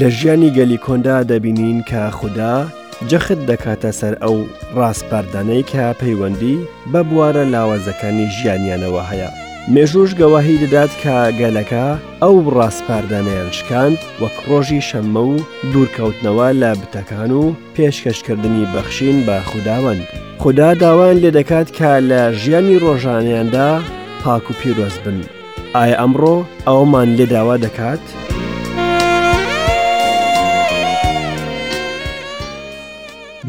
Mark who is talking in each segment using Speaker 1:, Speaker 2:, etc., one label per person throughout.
Speaker 1: لە ژیانی گەلی کۆندا دەبینین کە خوددا جەخت دەکاتە سەر ئەو ڕاستپاردانەی کە پەیوەندی بە بوارە لاوازەکانی ژیانیانەوە هەیە مێژوش گەواهی دەدات کە گەلەکە ئەو ڕاسپاردانەیان شکاند وەک ڕۆژی شەممە و دوورکەوتنەوە لە بتەکان و پێشکەشکردنی بەخشین بە خوداوەند خودا داوایان لێ دەکات کە لە ژیانی ڕۆژانیاندا پاک و پیرۆز بن ئایا ئەمڕۆ ئەومان لێ داوا دەکات؟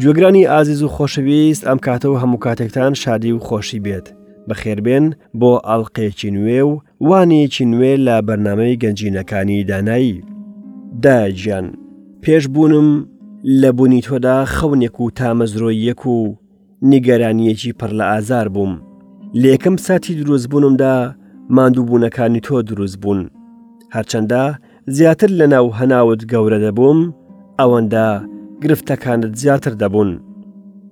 Speaker 1: گوێگرانی ئازیز و خۆشەویست ئەم کاتە و هەموو کاتێکتان شادی و خۆشی بێت بەخێربێن بۆ ئەڵلقەیەکی نوێ و وانەیەکی نوێ لە بەرنمەی گەنجینەکانی دانایی داجان پێش بوونم لە بوونی تۆدا خەونێک و تامەزرۆیەک و نیگەرانیەکی پڕ لە ئازار بووم لەکەم ساتی دروستبوونمدا مادووبوونەکانی تۆ دروست بوون هەرچەندە زیاتر لە ناو هەناوت گەورە دەبووم ئەوەندە گرفتەکانت زیاتر دەبوون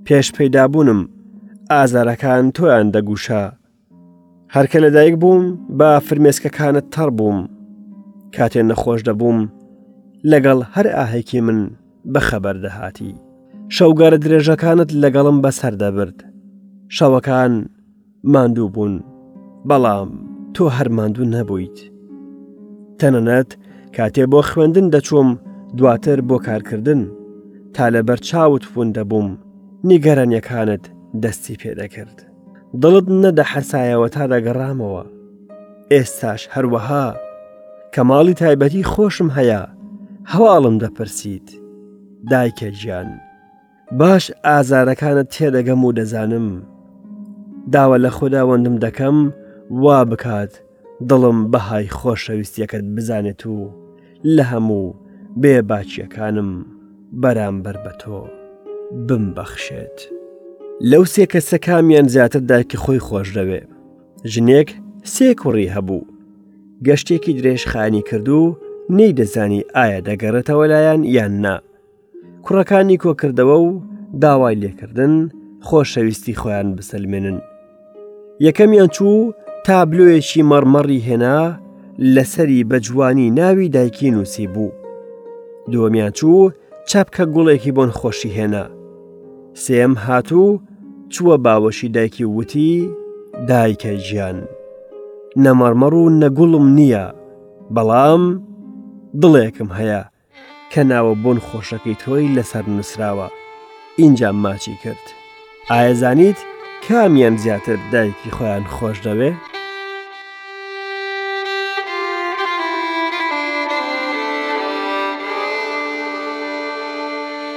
Speaker 1: پێش پەیدابوونم ئازارەکان تۆیان دەگوشە هەرکە لەدایک بووم بە فرمێسکەکانت تەڕ بووم کاتێ نەخۆش دەبووم لەگەڵ هەر ئاهێکی من بەخەبەر دەهاتی شەوگەرە درێژەکانت لەگەڵم بەسەر دەبرد شەوەکان ماندوو بوون بەڵام تۆ هەر ماندوو نەبوویت تەنەنەت کاتێ بۆ خوێندن دەچووم دواتر بۆ کارکردن تا لە بەرچاوت فون دەبووم نیگەرانیەکانت دەستی پێدەکرد دڵت نەدە حەسایەوە تا دەگەڕامەوە ئێستاش هەروەها کە ماڵی تایبەتی خۆشم هەیە هەواڵم دەپرسیت دایکە گیان باش ئازارەکانت تێدەگەم و دەزانم داوا لە خۆداوەندم دەکەم وا بکات دڵم بەهای خۆشەویستیەکەت بزانێت و لە هەموو بێ باچیەکانم بەرامبەر بە تۆ بمبەخشێت لەو سێ کەسە کامیان زیاتر دایکی خۆی خۆش دەوێ ژنێک سێ کوڕی هەبوو گەشتێکی درێژخانی کردو نەیدەزانی ئایا دەگەڕێتەوە لایەن یان نا کوڕەکانی کۆکردەوە و داوای لێکردن خۆشەویستی خۆیان بسەلمێنن یەکەمیان چوو تابلۆیەکی مەڕمەڕی هێنا لەسەری بە جوانی ناوی دایکی نووسی بوو دووەمیان چوو چاپکە گوڵێکی بۆن خۆشی هێنا سێم هاتوو چووە باوەشی دایکی وتی دایکە ژیان نەمەڕمەڕ و نەگوڵم نییە بەڵام دڵێکم هەیە کە ناوە بۆن خۆشەکەی تۆی لەسەر نووسراوە ئینجا ماچی کرد ئایا زانیت کامیان زیاتر دایکی خۆیان خۆش
Speaker 2: دەوێ؟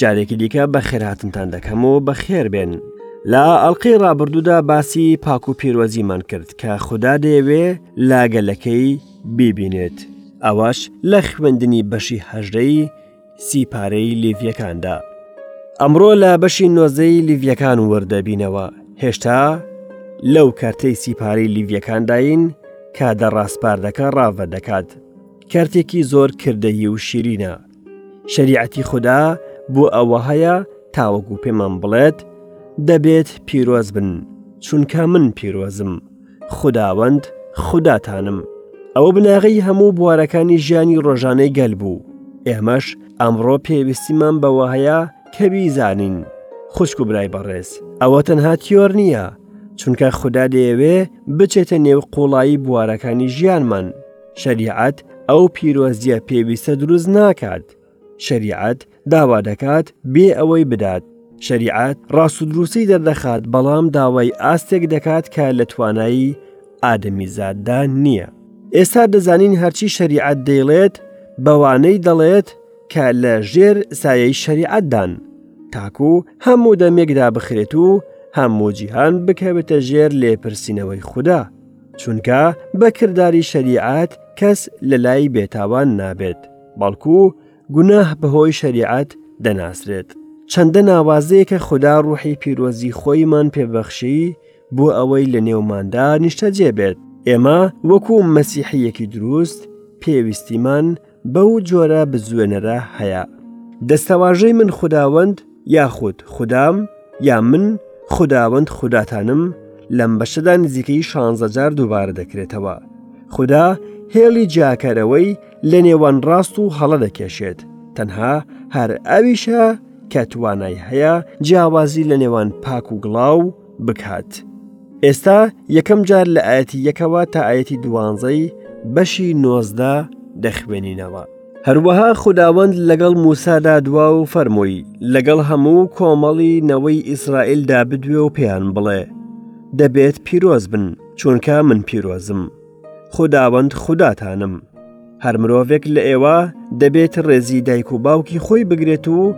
Speaker 2: جارێکی دیکە بەخێر هاتنتان دەکەم و بەخێر بێن لە ئەڵلقەی ڕابردوودا باسی پاک و پیرۆزیمان کرد کە خوددا دەیەوێ لاگەلەکەی بیبینێت ئەوەش لە خوێندنی بەشی هەژدەی سیپارەی لیڤەکاندا ئەمڕۆ لە بەشی نۆزەی لیڤەکان وەردەبینەوە هێشتا لەو کەرتەی سیپاری لیڤەکانداین کە دەڕاسپاردەکە ڕاڤە دەکات کەرتێکی زۆر کردەیی و شیرینە شریعەتی خوددا بۆ ئەوە هەیە تاوەکو پێمان بڵێت دەبێت پیرۆز بن چونکە من پیرۆزم خداوەند خوداتانم ئەوە بناغی هەموو بوارەکانی ژیانی ڕۆژانەی گەل بوو ئێمەش ئەمڕۆ پێویستیمان بەوە هەیە کەوی زانین خوشک و برای بەڕێز ئەوە تەنها تیۆر نییە چونکە خوددا دەیەوێ بچێتە نێو قوڵایی بوارەکانی ژیانمان شەریعەت ئەو پیرۆزیە پێویستە دروست ناکات شەریعەت داوا دەکات بێ ئەوەی بدات شەریعەت ڕاست و دروستی دەردەخات بەڵام داوای ئاستێک دەکات کە لە توانایی ئادەمی زاددا نییە ئێستا دەزانین هەرچی شەریعەت دەیڵێت بەوانەی دەڵێت کە لە ژێر سایەی شەریعەتدان تاکو هەموو دەمێکدا بخرێت و هەموو جیهان بکەوێتە ژێر لێپرسینەوەی خوددا چونکە بە کردداری شەریعەت
Speaker 1: کەس لە لای بێتاوان نابێت بەڵکو گوناه بەهۆی شەریعەت دەناسرێت چەندە ناوازەیە کە خوددا ڕوحی پیرۆزی خۆیمان پێبەخشی بۆ ئەوەی لە نێوماندا نیشتەجێ بێت ئێمە وەکو مەسیحیەکی دروست پێویستیمان بەو جۆرە بزوێنەرە هەیە دەستەواژەی من خودداوەند یاخود خوددام یا من خودداوەند خوداتانم لەم بەشەدا نزیکەی شانزەجار دووبارە دەکرێتەوە خدا هێڵی جیاکەرەوەی لە نێوان ڕاست و هەڵە دەکێشێت تەنها هەر ئەویشە کە توانای هەیە جیاوازی لە نێوان پاک و گڵاو بکات. ئێستا یەکەم جار لە ئاەتی یەکەوە تا ئاەتی دوانزەی بەشی نۆزدە دەخوێنینەوە. هەروەها خداوەند لەگەڵ موسادا دوا و فەرمووی لەگەڵ هەموو کۆمەڵی نەوەی ئیسرائیلدا بدوێ و پێیان بڵێ دەبێت پیرۆز بن چونکە من پیرۆزم خداوەند خوداتانم هەر مرۆڤێک لە ئێوە دەبێت ڕێزی دایک و باوکی خۆی بگرێت و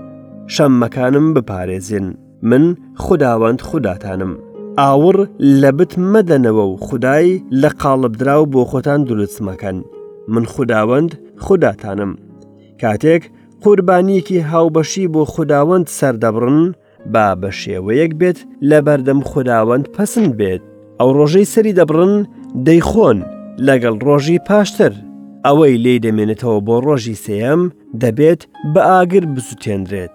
Speaker 1: شەممەکانم بپارێزین من خداوەند خوداتانم ئاوڕ لە بت مەدەنەوە و خدای لە قاڵبدراو بۆ خۆتان دروست مەکەن من خداوەند خوداتانم کاتێک قوربانیەکی هاوبەشی بۆ خداوەند سەردەبڕن با بە شێوەیەک بێت لە بەردەم خداوەند پسند بێت ئەو ڕۆژەی سەری دەبڕن دەیخۆن لەگەڵ ڕۆژی پاشتر ئەوەی لی دەمێنێتەوە بۆ ڕۆژی سێەم دەبێت بە ئاگر بسووتێنرێت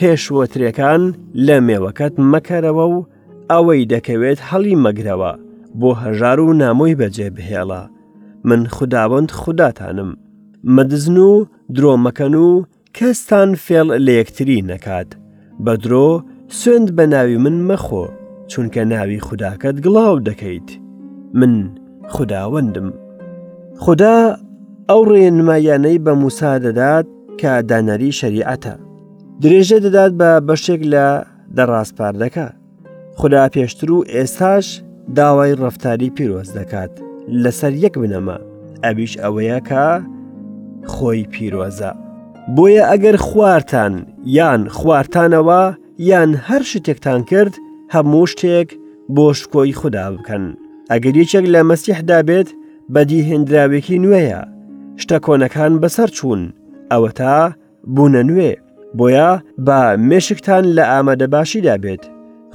Speaker 1: هێش و ترێکان لە مێوەکەت مەکەرەوە و ئەوەی دەکەوێت هەڵی مەگرەوە بۆ هەژار و نامۆی بەجێ بهێڵە من خداوەند خوداتانم مەدزن و درۆ مەکەن و کەستان فێڵ لە یەکتری نەکات بە درۆ سوێند بە ناوی من مەخۆ چونکە ناوی خوداکەت گڵاو دەکەیت من خداوەندم خدا ئەو ڕێنمایانەی بە موسا دەدات کە دانەری شەریعەتە درێژە دەدات بە بەشێک لە دەڕاسپاردەکە خدا پێشتر و ئێستاش داوای ڕفتاری پیرۆز دەکات لەسەر یەک بنەما ئەویش ئەوەیە کە خۆی پیرۆزە بۆیە ئەگەر خوارتان یان خوارتانەوە یان هەر شتێکتان کرد هەموو شتێک بۆ شکۆی خوددا بکەن ئەگەر یەکێک لە مەسیحدا بێت بەدی هێنراوێکی نوێیە شتە کۆنەکان بەسەر چوون ئەوەتا بوونە نوێ بۆیە بە مێشکتان لە ئامادە باشیدا بێت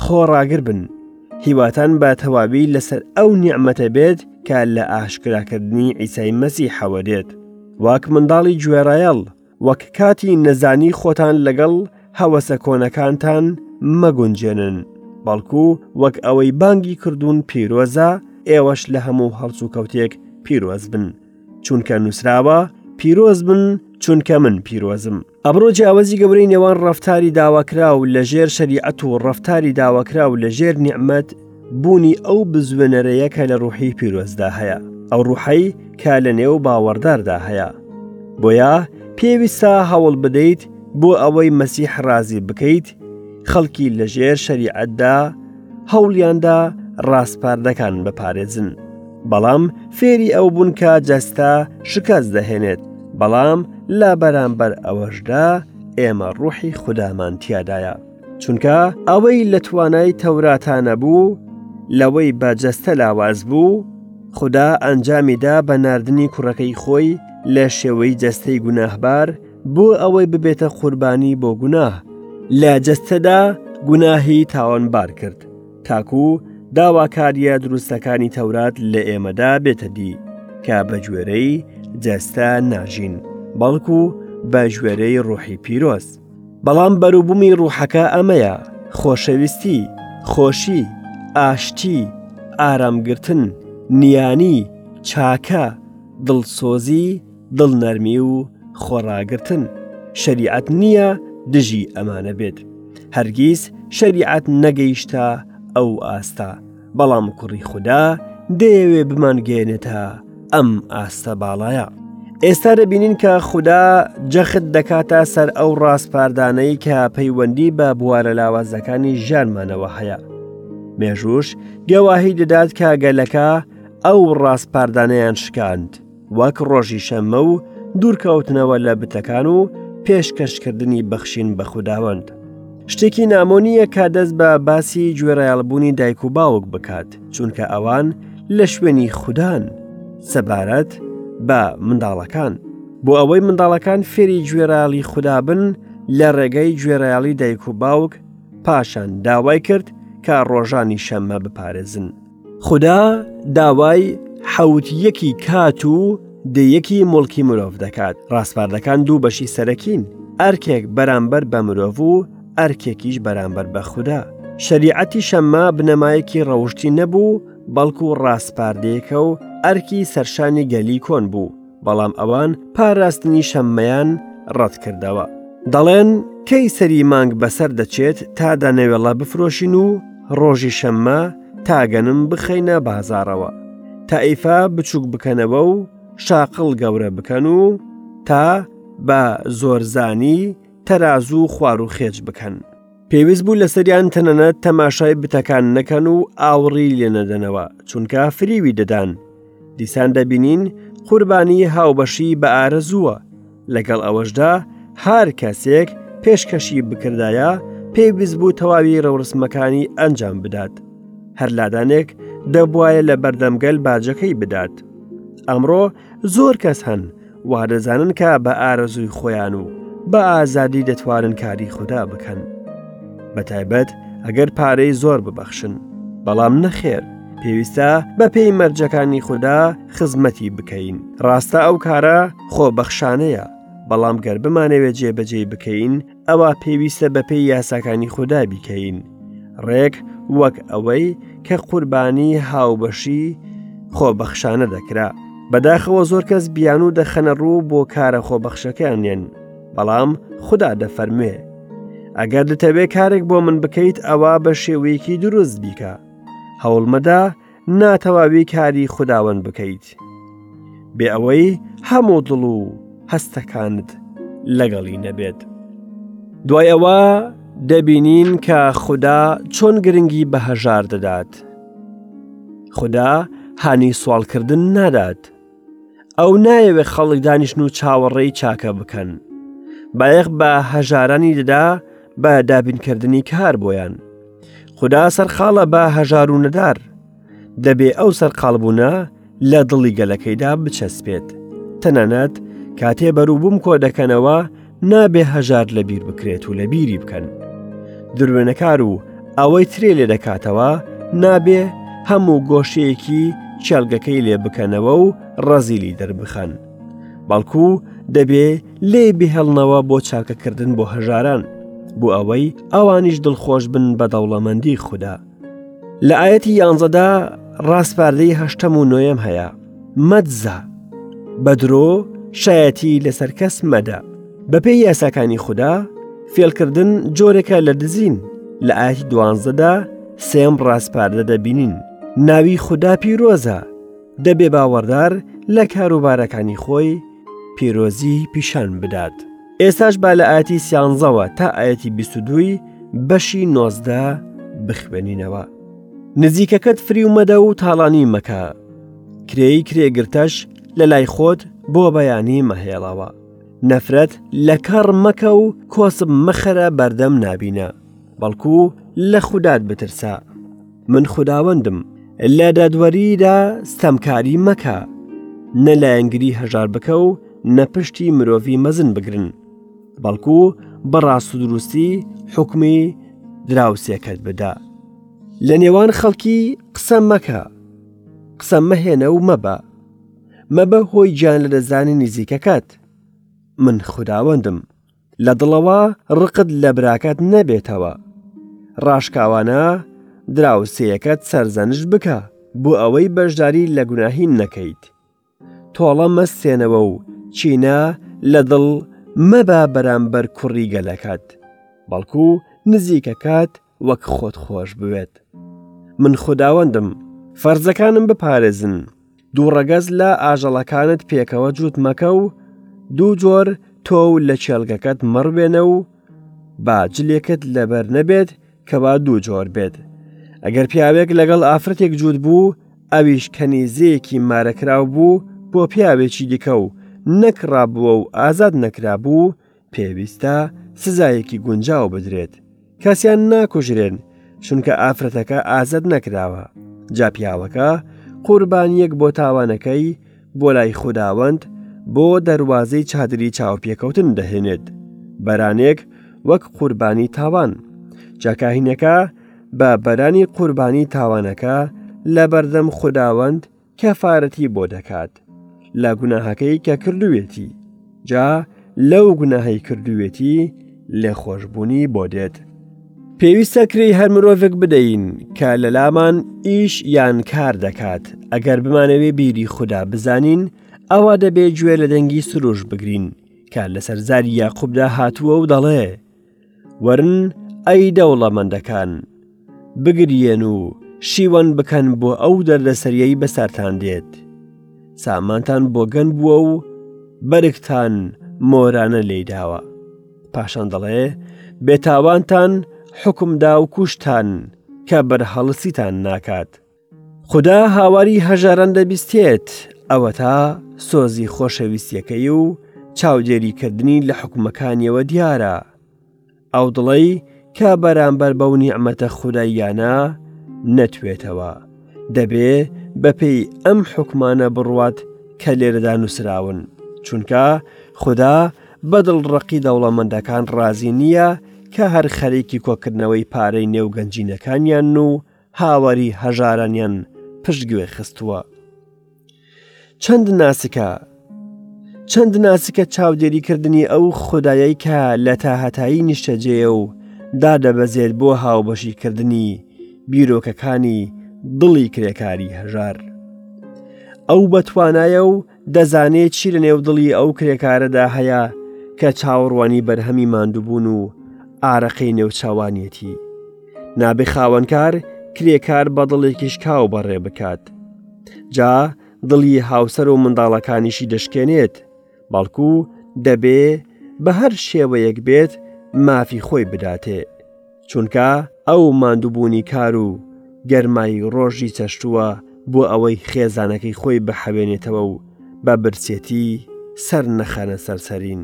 Speaker 1: خۆ ڕاگر بن هیواتان بە تەواوی لەسەر ئەو نیعممەتە بێت کە لە ئاشکراکردنی ئیسای مەسی حەوە دێت واک منداڵی گوێڕایەڵ وەک کاتی نەزانی خۆتان لەگەڵ هەوەسە کۆنەکانتان مەگونجێنن بەڵکو وەک ئەوەی بانگی کردوون پیرۆزە ئێوەش لە هەموو هەڵسو کەوتێک پیرۆز بن چونکە نووسراوە پیرۆز بن چونکە من پیرۆزم ئەبرۆ جیاوازی گەورەی نێوان ڕفتاری داواکراو لە ژێر شەریعەت و ڕفتاری داواکراو لە ژێر نیعممەد بوونی ئەو بزوێنەرەیە کە لە ڕوحی پیرۆزدا هەیە ئەو ڕوحی کە لە نێو باوەڕداردا هەیە بۆیە پێویستە هەوڵ بدەیت بۆ ئەوەی مەسیح ڕازی بکەیت خەڵکی لەژێر شەریعەتدا هەوڵیاندا ڕاستپاردەکان بپارێزن بەڵام فێری ئەو بوون کە جەستە شکاست دەهێنێت بەڵام لە بەرامبەر ئەوەشدا ئێمە ڕوحی خودامان تیادایە چونکە ئەوەی لە توانای تەوراتانە بوو لەوەی بە جەستە لاواز بوو خدا ئەنجامیدا بە نردنی کوڕەکەی خۆی لە شێوەی جەستەی گوناهبار بۆ ئەوەی ببێتە قوربانی بۆ گوناه لە جەستەدا گوناهی تاوانبار کرد تاکو داواکاریە دروستەکانی تەورات لە ئێمەدا بێتە دی کە بە گوێرەی جەستە ناژین بەڵکو بە گوێرەی ڕۆحی پیرۆست بەڵام بەروبوومی ڕوحەکە ئەمەیە، خۆشەویستی، خۆشی، ئاشتی، ئارامگرتن، نیانی، چاکە، دڵسۆزی، دڵنەرمی و خۆڕاگرتن، شەریعەت نییە دژی ئەمانە بێت، هەرگیز شەریعەت نەگەیشتە ئەو ئاستە، بەڵام کوڕی خوددا دەیەوێ بمانگەێنێتە ئەم ئاستە باڵایە. ئێستا دەبینین کە خوددا جەخت دەکاتە سەر ئەو ڕاسپاردانەی کە پەیوەندی بە بوارە لاوازەکانی ژیانمانەوە هەیە. مێژوش گەواهی دەدات کە گەلەکە ئەو ڕاسپاردانیان شکاند. وەک ڕۆژی شەممە و دوورکەوتنەوە لە بتەکان و پێشکەشکردنی بەخشین بە خودداوەند. شتێکی نامۆنییە کە دەست بە باسی گوێڕایەڵبوونی دایک و باوک بکات چونکە ئەوان لە شوێنی خوددان سەبارەت بە منداڵەکان بۆ ئەوەی منداڵەکان فێری گوێراڵی خودابن لە ڕێگەی گوێرایاڵی دایک و باوک پاشان داوای کرد کە ڕۆژانی شەممە بپارێزن خودا داوای حەوت یەکی کات و دەیەکی مڵکی مرۆڤ دەکات ڕاسپاردەکان دوو بەشی سەرەکین ئەرکێک بەرامبەر بە مرۆڤ و ئەرکێکیش بەرامبەر بە خوددا شریعەتی شەممە بنەمایەکی ڕەوشی نەبوو بەڵکو ڕاسپاردەیەکە و ئەرکی سەرشانی گەلی کۆن بوو بەڵام ئەوان پاراستنی شەممەیان ڕەت کردەوە دەڵێن کەی سەری مانگ بەسەر دەچێت تا دانەوێڵە بفرۆشین و ڕۆژی شەممە تاگەنم بخەینە بازارەوە تائیفا بچووک بکەنەوە و شاقڵ گەورە بکەن و تا بە زۆرزانی تەرازوو خوار و خێچ بکەن پێویست بوو لەسەریان تەنەنەت تەماشای بتەکان نەکەن و ئاوڕی لێنەدەنەوە چونکە فریوی دەدان دیسان دەبینین قوربانی هاوبەشی بە ئارەزووە لەگەڵ ئەوەشدا هەر کەسێک پێشکەشی بکردایە پێویست بوو تەواوی ڕەورسمەکانی ئەنجام بدات هەر لادانێک دەبواە لە بەردەمگەل باجەکەی بدات ئەمڕۆ زۆر کەس هەن وادەزانن کە بە ئارەزووی خۆیان و بە ئازادی دەتوانن کاری خوددا بکەن بەتایبەت ئەگەر پارەی زۆر ببەخشن بەڵام نەخێر پێویستە بە پێی مەرجەکانی خوددا خزمەتی بکەین ڕاستە ئەو کارە خۆ بەخشانەیە بەڵام گەر بمانەوێت جێبەجێی بکەین ئەوا پێویستە بەپێی یاساکانی خوددا بیکەین ڕێک وەک ئەوەی کە قوربانی هاوبەشی خۆبەخشانە دەکرا بەداخەوە زۆر کەس بیان و دەخەنە ڕوو بۆ کارە خۆبەخشەکانیان بەڵام خوددا دەفەرموێ ئەگەر دەتەوێت کارێک بۆ من بکەیت ئەوە بە شێوەیەکی دروست بیکە هەوڵمەدا ناتەواوی کاری خودداوەند بکەیت بێ ئەوەی هەموو دڵ و هەستەکانت لەگەڵی نەبێت دوای ئەوە دەبینین کە خوددا چۆن گرنگی بە هەژار دەدات خوددا هانی سوالکردن نادات ئەو نایەوێت خەڵک دانیشتن و چاوەڕێی چاکە بکەن بایەخ بە هەژارانی دەدا بە دابینکردنی کار بۆیان خدا سەرقاڵە بە هەژار و نەدار دەبێ ئەو سەرقالبوونە لە دڵی گەلەکەیدا بچەسپێت تەنانەت کاتێ بەروبووم کۆ دەکەنەوە نابێ هەژار لە بیر بکرێت و لە بیری بکەن دروێنەکار و ئەوەی ترێ لێ دەکاتەوە نابێ هەموو گۆشەیەکی چێلگەکەی لێ بکەنەوە و ڕەزیلی دەربخەن بەڵکو دەبێ لێ بهێڵنەوە بۆ چاکەکردن بۆ هەژاران بۆ ئەوەی ئەوانیش دڵخۆش بن بە دەوڵەمەندی خوددا لە ئاەتی یانزەدا ڕاسپاردەی هەشتەم و نوێم هەیە مەدزە بە درۆ شایەتی لەسەر کەس مەدە بەپێی یاساکانی خوددا فێلکردن جۆرێکە لە دزین لە ئاەتی دوانزەدا سێم ڕاسپاردە دەبینین ناوی خوددا پیرۆزە دەبێ باوەڕدار لە کاروبارەکانی خۆی پیرۆزی پیشان بدات. ئێستاش با لە ئاەتی سیانزەوە تا ئاەتی بیست و دووی بەشی نۆزدە بخوێنینەوە نزیکەکەت فری و مەدە و تاڵانی مەکە کرێی کرێگرتەش لە لای خۆت بۆ بەیانی مەهێڵەوە نەفرەت لە کەڕ مەکە و کۆسب مەخەرە بەردەم نابینە بەڵکو لە خودات بترسە من خوداوەندم لە دادوەریدا ستەمکاری مەکە نە لایەنگری هەژار بکە و نە پشتی مرۆڤی مەزن بگرن بەڵکو بەڕاست و دروستی حکمی دراوسێکەت بدە لە نێوان خەڵکی قسە مەکە قسە مەهێنە و مەبە مەبە هۆی گیان لە دەزانی نزیکەکەت من خوداوەندم لە دڵەوە ڕقت لە براکەت نەبێتەوە ڕاشکاوانە دراوسێیەکەت سەرزەنش بکە بۆ ئەوەی بەشداری لە گوناهی نەکەیت تۆڵە مەستێنەوە و چینە لە دڵ مەبە بەرامبەر کوڕی گەلەکەت بەڵکو نزیکەکەت وەک خۆت خۆش بوێت من خوداوەندم فەرزەکانم بپارێزن دوو ڕەگەز لە ئاژەڵەکانت پێکەوە جووت مەکە و دوو جۆر تۆ و لە چێلگەکەت مەڕوێنە و با جلێکت لەبەر نەبێت کەوا دوو جۆر بێت ئەگەر پیاوێک لەگەڵ ئافرەتێک جووت بوو ئەویش کەنیزەیەکی مارەکراو بوو بۆ پیاوێکی دیکە و نەکڕابووە و ئازاد نەکرابوو پێویستە سزایەکی گونجاو بدرێت کەسیان ناکوژرێن چونکە ئافرەتەکە ئازاد نەکراوە جا پیاوەکە قوربانیەک بۆ تاوانەکەی بۆ لای خودداوەند بۆ دەواازەی چادری چاوپێکەوتن دەهێنێت بەرانێک وەک قوربانی تاوان جاکاهینەکە بە بەرانی قوربانی تاوانەکە لە بەردەم خودداوەند کەفارەتی بۆ دەکات لە گوناهەکەی کە کردوێتی جا لەو گوناهی کردوێتی لێ خۆشببوونی بۆ دێت پێویستە کری هەر مرۆڤێک بدەین کە لە لامان ئیش یان کار دەکات ئەگەر بمانەوێ بیری خوددا بزانین ئەوە دەبێ گوێ لە دەنگی سروش بگرین کە لەسەر زاری یاقوبدا هاتووە و دەڵێ وەرن ئەی دەوڵەمەندەکان، بگریێن و شیوەن بکەن بۆ ئەو دەردەسەریەی بەسەرتان دێت، سامانتان بۆگەن بووە و بەرگتان مۆرانە لێی داوە، پاشان دەڵێ بێتاوانتان حکومدا و کوشتتان کە بەرهەڵستیتان ناکات، خودا هاواری هەژاران دەبیستێت ئەوەتا سۆزی خۆشەویستیەکەی و چاودێریکردنی لە حکومەکانیەوە دیارە ئەو دڵی کە بەرامبەر بەو نیعممەتە خوداییانە نەتوێتەوە دەبێ بەپێی ئەم حکومانە بڕوات کە لێرەدا نووسراون چونکە خدا بەدڵ ڕقی دەوڵەمەندەکان ڕازی نییە کە هەر خەرێکی کۆکردنەوەی پارەی نێو گەنجینەکانیان و هاواری هەژارانیان پشتگوێ خستووە. چەند ناسکە چەند ناسکە چاودێریکردنی ئەو خودایەی کە لە تاهەتایی نیشتەجێە و دادەبەزێت بۆ هاوبەشیکردنی بیرۆکەکانی دڵی کرێکاری هەژار. ئەو بەتوانایە و دەزانێ چی لە نێو دڵی ئەو کرێکارەدا هەیە کە چاوەڕوانی بەرهەمی ماندووبوون و ئارەقەی نێوچاوانیەتی نابێ خاوەنکار کرێکار بە دڵێکیش کاو بەڕێ بکات جا دڵی هاوسەر و منداڵەکانیشی دەشکێنێت بەڵکو دەبێ بە هەر شێوەیەک بێت مافی خۆی بداتێ چونکە ئەو ماندووبوونی کار و گەرمای ڕۆژی چەشتووە بۆ ئەوەی خێزانەکەی خۆی بحەوێنێتەوە و بە برسێتی سەر نەخەنە سەرسەرین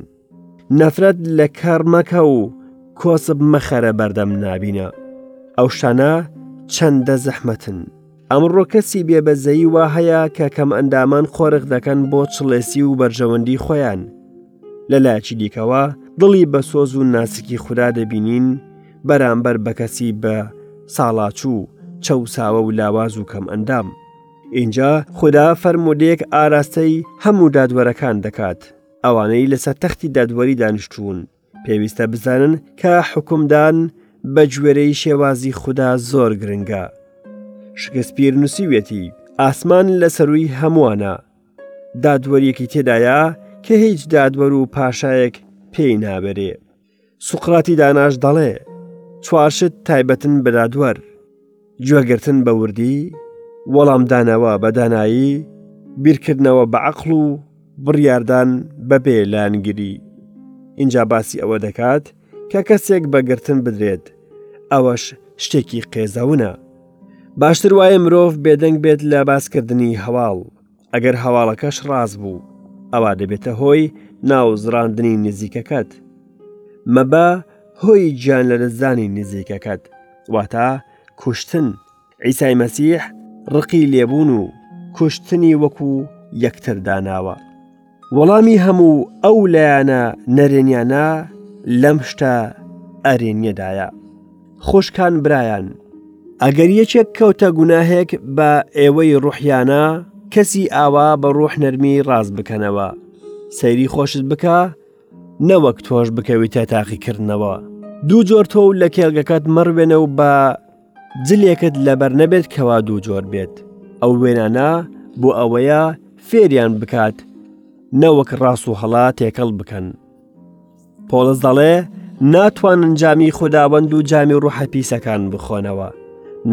Speaker 1: نەفرەت لە کەڕ مەکە و کۆسب مەخەرە بەردەم نابینە ئەو شتانە چەندە زەحمەتن ئەمڕۆ کەسی بێ بەزەیی وا هەیە کە کەمئەندامان قۆرغ دەکەن بۆ چڵێسی و بەرژەوەندی خۆیان، لە لایەکی دیکەوە دڵی بە سۆز و ناسکی خودا دەبینین بەرامبەر بە کەسی بە ساڵاچوو و چەوساوە و لاواز و کەمئەندام. ئینجا خودا فەرمودەیەک ئاراستەی هەموو دادوەرەکان دەکات، ئەوانەی لەسەر تەختی دادوەری دانیشتوون، پێویستە بزانن کە حکومدان بە گوێرەی شێوازی خوددا زۆر گرنگە شکست پیر نووسیویەتی ئاسمان لە سەروی هەمووانە دادوەریەکی تێدایە کە هیچ دادوەر و پاشایەک پێی نابێرێ سوقراتی داناش دەڵێ چوارشت تایبەتن بە دادوەر گوێگرتن بە وردی، وەڵامدانەوە بە دانایی، بیرکردنەوە بە عقل و بڕیاردان بەبێ لایەنگری. اینجا باسی ئەوە دەکات کە کەسێک بەگرتن بدرێت، ئەوەش شتێکی قێزەونە. باشتر وایە مرۆڤ بێدەنگ بێت لە باسکردنی هەواڵ ئەگەر هەواڵەکەش ڕاست بوو ئەوا دەبێتە هۆی ناوزڕاندنی نزیکەکەت مەبە هۆی گیان لەدەستدانی نزیکەکەت واتە کوشتن ئیسای مەسیح ڕقی لێبوون و کوشتنی وەکو یەکتر داناوە وەڵامی هەموو ئەو لایەنە نەرێنیانە لەم شتە ئەرێنیەدایە خۆشکان برایان ئەگەر یەکێک کەوتە گوناهێک بە ئێوەی ڕوحیانە کەسی ئاوا بە ڕوح نەرمی ڕاز بکەنەوە سەیری خۆشت بکە نەوەک تۆش بکەویتە تاقیکردنەوە دوو جۆر تۆ لە کێڵگەکەت مەڕوێنە و بە جلێکت لەبەر نەبێت کەوا دوو جۆر بێت ئەو وێنانە بۆ ئەوەیە فێریان بکات نەوەک ڕاست و هەڵا تێکەڵ بکەن پۆڵس دەڵێ ناتوانن جامی خودداوەند و جامی و ڕوحە پیسەکان بخۆنەوە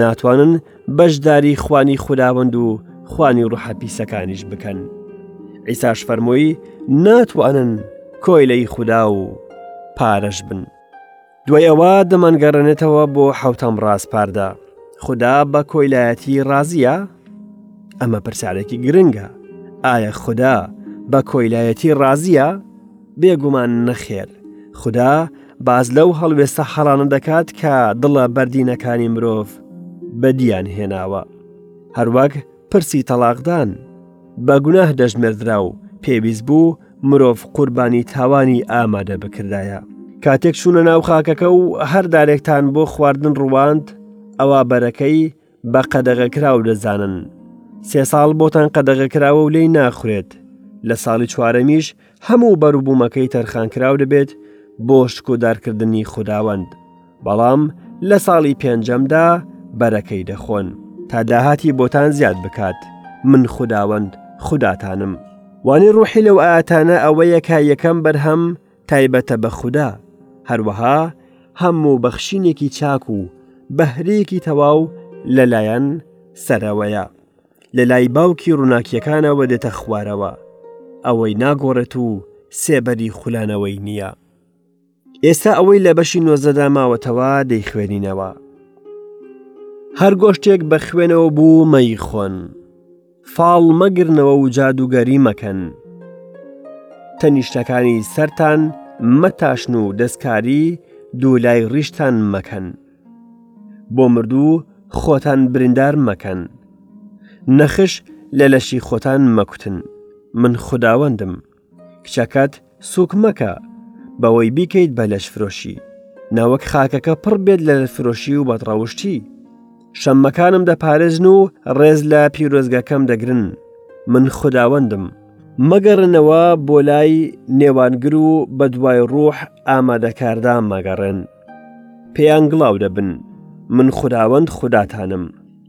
Speaker 1: ناتوانن بەشداری خوانی خودداوەند و خوانی و ڕوحە پیسەکانیش بکەن ئیساش فەرمۆی ناتوانن کۆیلەی خوددا و پارەش بن دوای ئەوە دەمانگەڕێنێتەوە بۆ حوتەم ڕاسپاردا خدا بە کۆیلایەتی ڕازیە؟ ئەمە پرسیارێکی گرنگە ئایا خدا بە کۆیلایەتی ڕازیە؟ بێگومان نەخێر خدا باز لەو هەڵوێستە حەڵانە دەکات کە دڵە بەردینەکانی مرۆڤ بەدیان هێناوە هەروەک پرسی تەڵاقدان بە گوناه دەژمێردرا و پێویست بوو مرۆڤ قوربانی تاوانی ئامادە بکردایە کاتێک چوونە ناو خاکەکە و هەردارێکتان بۆ خواردن ڕوواند ئەوە بەرەکەی بە قەدەغە کراو دەزانن سێ ساڵ بۆتان قەدەغە کراوە و لی ناخورێت لە ساڵی چوارەمیش هەموو بەروبوومەکەی تەرخانکراو دەبێت بۆ شکۆدارکردنی خوداوەند بەڵام لە ساڵی پێنجەمدا بەرەکەی دەخۆن تا داهاتی بۆتان زیاد بکات من خوداوەند خوداتانم وانی ڕوحی لەو ئاەتانە ئەوەیە کە یەکەم بەرهەم تایبەتە بە خوددا هەروەها هەموو بەخشینێکی چاک و بەهرەیەکی تەواو لەلایەن سەرەوەیە لە لای باوکی ڕووناکیەکانەوە دێتە خوارەوە ئەوەی ناگۆڕێت و سێبەری خولانەوەی نییە ئێستا ئەوەی لە بەشی نۆزەدا ماوەتەوە دەیخوێنینەوە هەر گۆشتێک بە خوێنەوە بوو مەیخۆن فاڵ مەگرنەوە و جادوگەری مەکەن تەنیشتەکانی سەران مەتاشن و دەستکاری دوو لای ڕیشتان مەکەن بۆ مردوو خۆتان بریندار مەکەن نەخش لە لەشی خۆتان مەکوتن من خداوەندم کچەکەت سوک مەکە بەوەی بیکەیت بە لەش فرۆشی ناوەک خاکەکە پڕ بێت لە فرۆشی و بەدڕەوشتی شەممەکانم دەپارێزن و ڕێز لە پیرۆزگەکەم دەگرن من خداوەندم مەگەڕنەوە بۆ لای نێوانگر و بەدوای ڕوح ئامادەکاردا مەگەڕێن پێیان گڵاو دەبن من خداوەند خوداتانم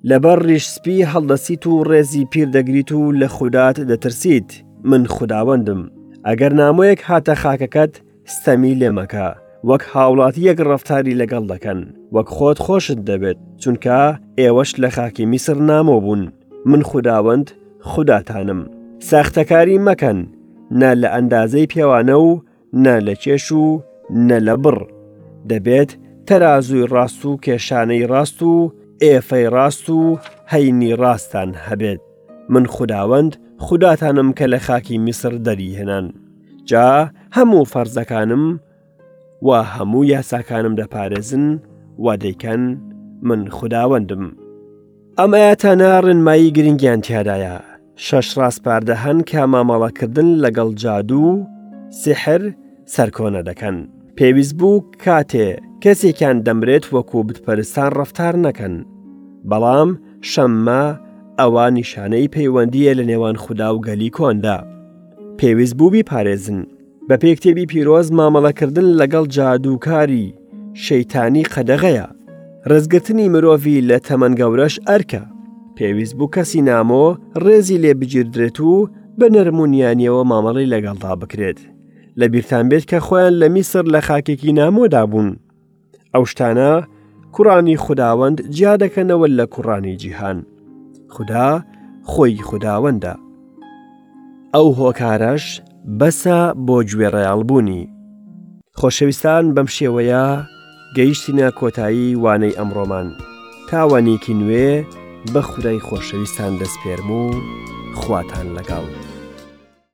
Speaker 1: لەبەر ڕیشسپی هەڵدەسیت و ڕێزی پیر دەگریت و لە خودات دەترسیت من خداوەندم ئەگەر نامۆیەک هاتە خاکەکەت ستەمی لێمەکە وەک هاوڵاتی یەک ڕفتاری لەگەڵ دەکەن وەک خۆت خۆشت دەبێت چونکە ئێوەش لە خاکی میسر نامۆ بوون من خداوەند خوداتانم ساختەکاری مەکەن نە لە ئەندازەی پێوانە و نە لە کێش و نە لە بڕ، دەبێت تەرازووی ڕاست و کێشانەی ڕاست و ئێفەی ڕاست و هەینی ڕاستان هەبێت، من خوداوەند خوداتانم کە لە خاکی میسر دەریهێنان، جا هەموو فەرزەکانم و هەموو یاساکانم دەپارێزن و دەیکەن من خوداوەندم. ئەم ئاەتانە ڕێنمایی گرنگیان تیادایە شەش ڕاسپاردە هەن کە مامەڵەکردن لەگەڵ جادوو و سحر سەرکۆنە دەکەن. پێویست بوو کاتێ کەسێکیان دەمرێت وەکو بتپەرستان ڕەفتار نەکەن. بەڵام شەممە ئەوە نیشانەی پەیوەندیە لە نێوان خودا و گەلی کۆندا. پێویست بوو بیپارێزن. بە پێکتێبی پیرۆز مامەڵەکردن لەگەڵ جادووکاری شەیتانی قەدەغەیە ڕێزگرتنی مرۆڤی لە تەمەن گەورەش ئەرکە پێویست بوو کەسی نامۆ ڕێزی لێ بگیردرێت و بە نەرمونیانیەوە مامەڵی لەگەڵدا بکرێت لە بیرتان بێت کە خۆیان لە میسر لە خاکێکی نامۆدا بوون ئەو شتانە کوڕانی خداوەند جیا دەکەنەوە لە کوڕانی جیهان خدا خۆی خداوەندە ئەو هۆکارەش بەسە بۆ گوێ ڕایەڵ بوونی. خۆشەویستان بەم شێوەیە گەیشتینە کۆتایی وانەی ئەمڕۆمان تا وانەیەکی نوێ بەخودای خۆشەویستان دەسپێرم و خواتان لەگەڵ.